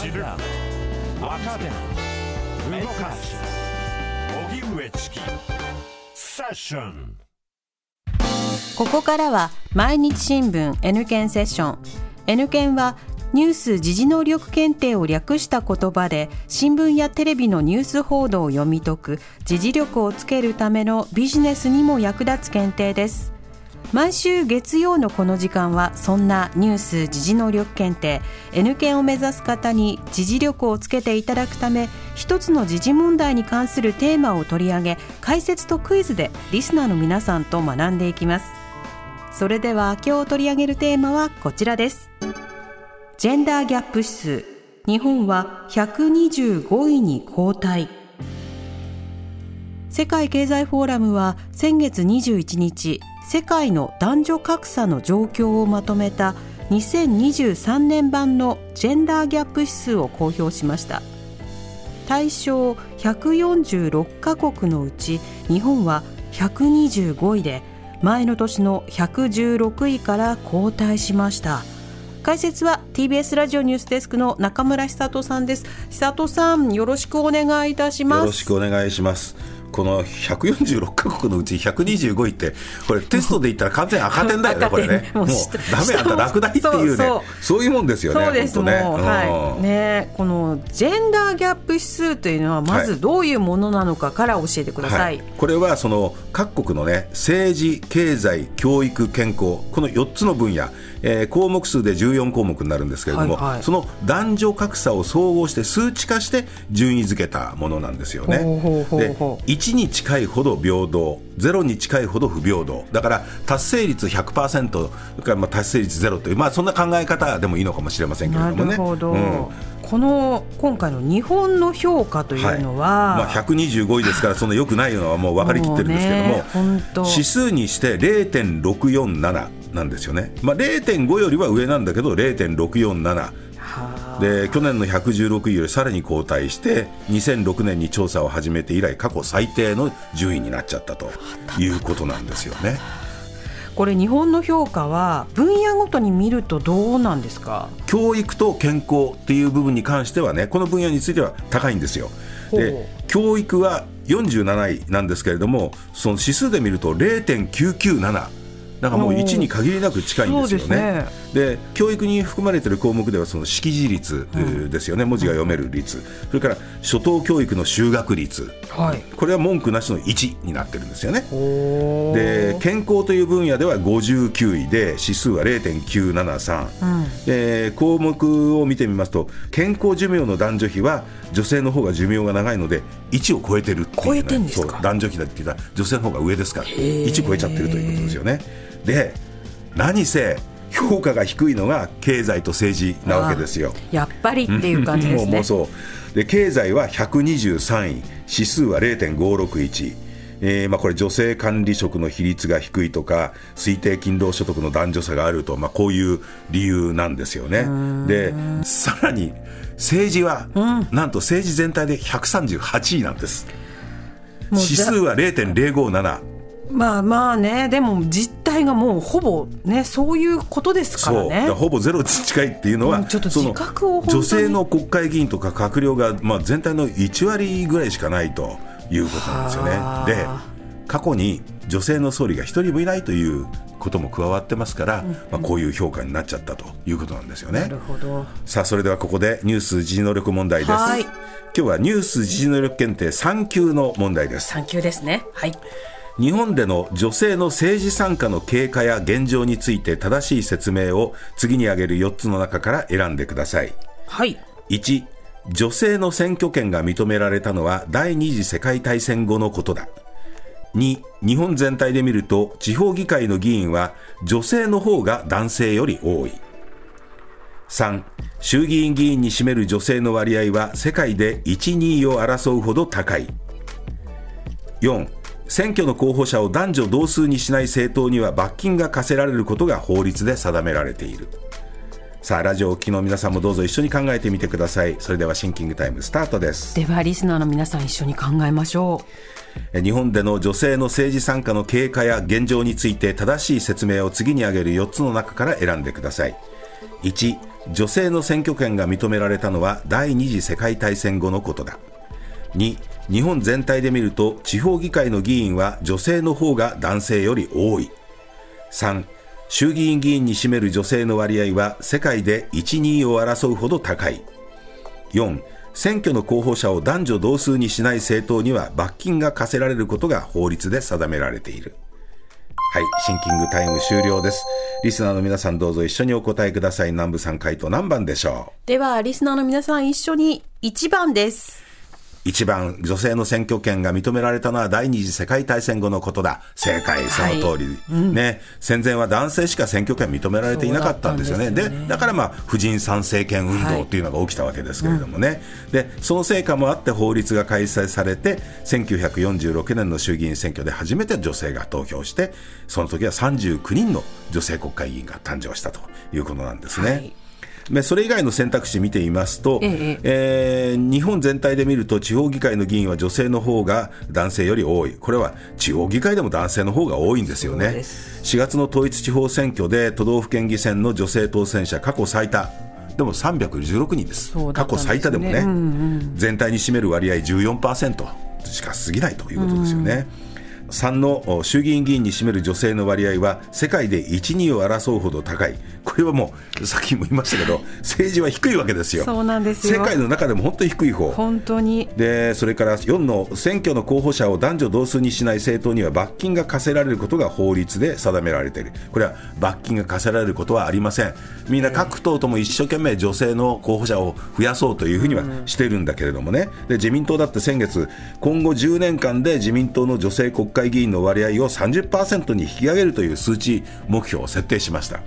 知る。若手。動かす。荻上チキ。セッション。ここからは毎日新聞 N 検セッション。N 検はニュース時事能力検定を略した言葉で新聞やテレビのニュース報道を読み解く時事力をつけるためのビジネスにも役立つ検定です。毎週月曜のこの時間はそんなニュース時事能力検定 N 検を目指す方に時事力をつけていただくため一つの時事問題に関するテーマを取り上げ解説とクイズでリスナーの皆さんと学んでいきます。それでは今日取り上げるテーマはこちらです。ジェンダーギャップ指数日本は125位に後退。世界経済フォーラムは先月21日世界の男女格差の状況をまとめた2023年版のジェンダーギャップ指数を公表しました。対象146カ国のうち日本は125位で前の年の116位から後退しました。解説は TBS ラジオニュースデスクの中村久人さんです。久人さんよろしくお願いいたします。よろしくお願いします。この146カ国のうち125位って、これ、テストで言ったら完全赤点だよね、これね。もうダメあんた、落第っていうね。そういうもんですよね、そうですね。う。ん。はい。ねこのジェンダーギャップ指数というのはまはい。ずどういうものなのかから教えてください、はい、これはその各国のね政治、経済、教育、健康この4つの分野、えー項目数で14項目になるんですけれども、はいはい。その男女格差を総合して数値化して順位付けたものなんですよね。ほうほうほうでほう1に近いほど平等0に近いほど不平等。だから達成率100%それからまあ達成率ゼロという、まあ、そんな考え方でもいいのかもしれませんけれなどもね。るほど、うん。この今回の日本の評価というのは、まあ、125位ですから、そんな良くないのはもう分かりきってるんですけども、も指数にして0.647なんですよね、まあ、0.5よりは上なんだけど、0.647。はあで去年の116位よりさらに後退して2006年に調査を始めて以来過去最低の順位になっちゃったということなんですよね。これ日本の評価は分野ごとに見るとどうなんですか？教育と健康っていう部分に関してはねこの分野については高いんですよ。で教育は47位なんですけれどもその指数で見ると0.997だからもうおー1に限りなく近いんですよね。で教育に含まれている項目ではその識字率えーですよね、文字が読める率。それから初等教育の修学率。はい。これは文句なしの1になってるんですよね。おで健康という分野では59位で指数は0.973、で項目を見てみますと健康寿命の男女比は女性の方が寿命が長いので1を超えてるっていうね。超えてんですか？男女比だって言ったら女性の方が上ですから1超えちゃってるということですよねで何せ評価が低いのが経済と政治なわけですよ。やっぱりっていう感じですね。もうもうそう。で経済は123位指数は0.561えーまあ、これ女性管理職の比率が低いとか推定勤労所得の男女差があると、まあ、こういう理由なんですよね。でさらに政治は、なんと政治全体で138位なんです。指数は0.057まあまあね。でも実態がもうほぼねそういうことですからね。ほぼゼロに近いっていうのは、うんちょっと自覚を本当に。女性の国会議員とか閣僚が、まあ、全体の1割ぐらいしかないということなんですよね。はあ。で過去に女性の総理が一人もいないということも加わってますから、まあ、こういう評価になっちゃったということなんですよね。なるほど。さあそれではここでニュース時事能力問題です。はい。今日はニュース時事能力検定3級の問題です。産休ですね。はい日本での女性の政治参加の経過や現状について正しい説明を次に挙げる4つの中から選んでください。はい。1女性の選挙権が認められたのは第二次世界大戦後のことだ。2日本全体で見ると地方議会の議員は女性の方が男性より多い。3衆議院議員に占める女性の割合は世界で1、2位を争うほど高い。4選挙の候補者を男女同数にしない政党には罰金が課せられることが法律で定められている。さあラジオをお聞きの皆さんもどうぞ一緒に考えてみてください。それではシンキングタイムスタートです。ではリスナーの皆さん一緒に考えましょえ日本での女性の政治参加の経過や現状について正しい説明を次に挙げる4つの中から選んでください。1女性の選挙権が認められたのは第二次世界大戦後のことだ2日本全体で見ると地方議会の議員は女性の方が男性より多い。3衆議院議員に占める女性の割合は世界で1、2位を争うほど高い。4選挙の候補者を男女同数にしない政党には罰金が課せられることが法律で定められている。はい、シンキングタイム終了です。リスナーの皆さんどうぞ一緒にお答えください。南部さん回答何番でしょう？ではリスナーの皆さん一緒に1番です。?1 番、女性の選挙権が認められたのは第二次世界大戦後のことだ。正解、その通り。うん、ね、戦前は男性しか選挙権認められていなかったんですよね。で、ね、だからまあ、婦人参政権運動っていうのが起きたわけですけれどもね。はいうん、で、その成果もあって法律が開催されて、1946年の衆議院選挙で初めて女性が投票して、その時は39人の女性国会議員が誕生したということなんですね。はいそれ以外の選択肢見ていますと、ええ。えー、日本全体で見ると地方議会の議員は女性の方が男性より多い。これは地方議会でも男性の方が多いんですよね。4月の統一地方選挙で都道府県議選の女性当選者過去最多。でも316人です、ね、過去最多でもね、うんうん、全体に占める割合14%しか過ぎないということですよね。うん3の衆議院議員に占める女性の割合は世界で1、2を争うほど高い、これはもう、さっきも言いましたけど、政治は低いわけですよ、そうなんです世界の中でも本当に低い方。本当に。でそれから4の選挙の候補者を男女同数にしない政党には罰金が課せられることが法律で定められている、これは罰金が課せられることはありません、みんな各党とも一生懸命女性の候補者を増やそうというふうにはしているんだけれどもね、で自民党だって先月、今後10年間で自民党の女性国会会議員の割合を30%に引き上げるという数値目標を設定しました。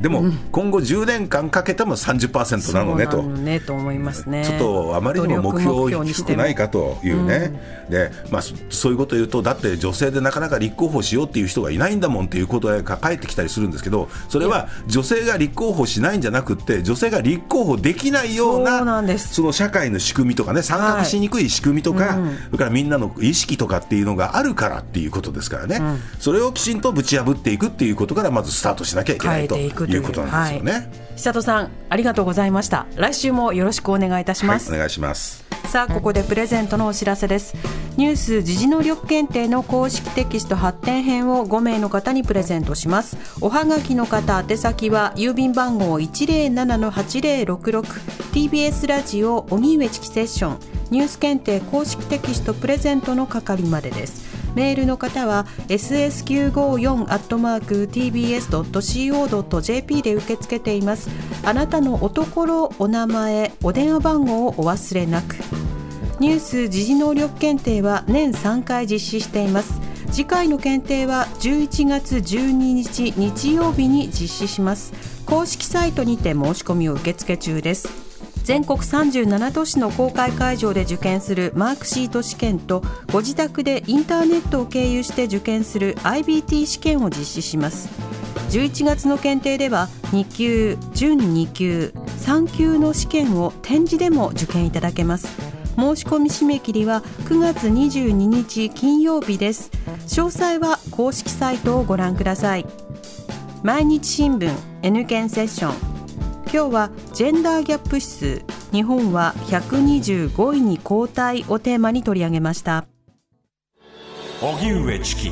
でも、今後10年間かけても30%なのねと、ねと思いますね。ちょっとあまりにも目標低くないかというね、うん、でまあ、そういうことを言うと、だって女性でなかなか立候補しようっていう人がいないんだもんっていうことが返ってきたりするんですけど、それは女性が立候補しないんじゃなくて、女性が立候補できないような、その社会の仕組みとかね、参画しにくい仕組みとか、それからみんなの意識とかっていうのがあるからっていうことですからね、うん、それをきちんとぶち破っていくっていうことから、まずスタートしなきゃいけないと。いうことなんですよね、はい、久戸さんありがとうございました。来週もよろしくお願いいたします、はい、お願いします。さあここでプレゼントのお知らせです。ニュース時事能力検定の公式テキスト発展編を5名の方にプレゼントします。おはがきの方宛先は郵便番号 107-8066TBS ラジオ荻上チキセッション。ニュース検定公式テキストプレゼントの係までですメールの方は ss954-tbs.co.jp で受け付けています。あなたのおところお名前お電話番号をお忘れなく。ニュース時事能力検定は年3回実施しています。次回の検定は11月12日日曜日に実施します。公式サイトにて申し込みを受付中です。全国37都市の公開会場で受験するマークシート試験とご自宅でインターネットを経由して受験する IBT 試験を実施します。11月の検定では2級準2級3級の試験を展示でも受験いただけます。申し込み締め切りは9月22日金曜日です。詳細は公式サイトをご覧ください。毎日新聞 N 検セッション。今日はジェンダーギャップ指数。日本は125位に後退をテーマに取り上げました。荻上チキ。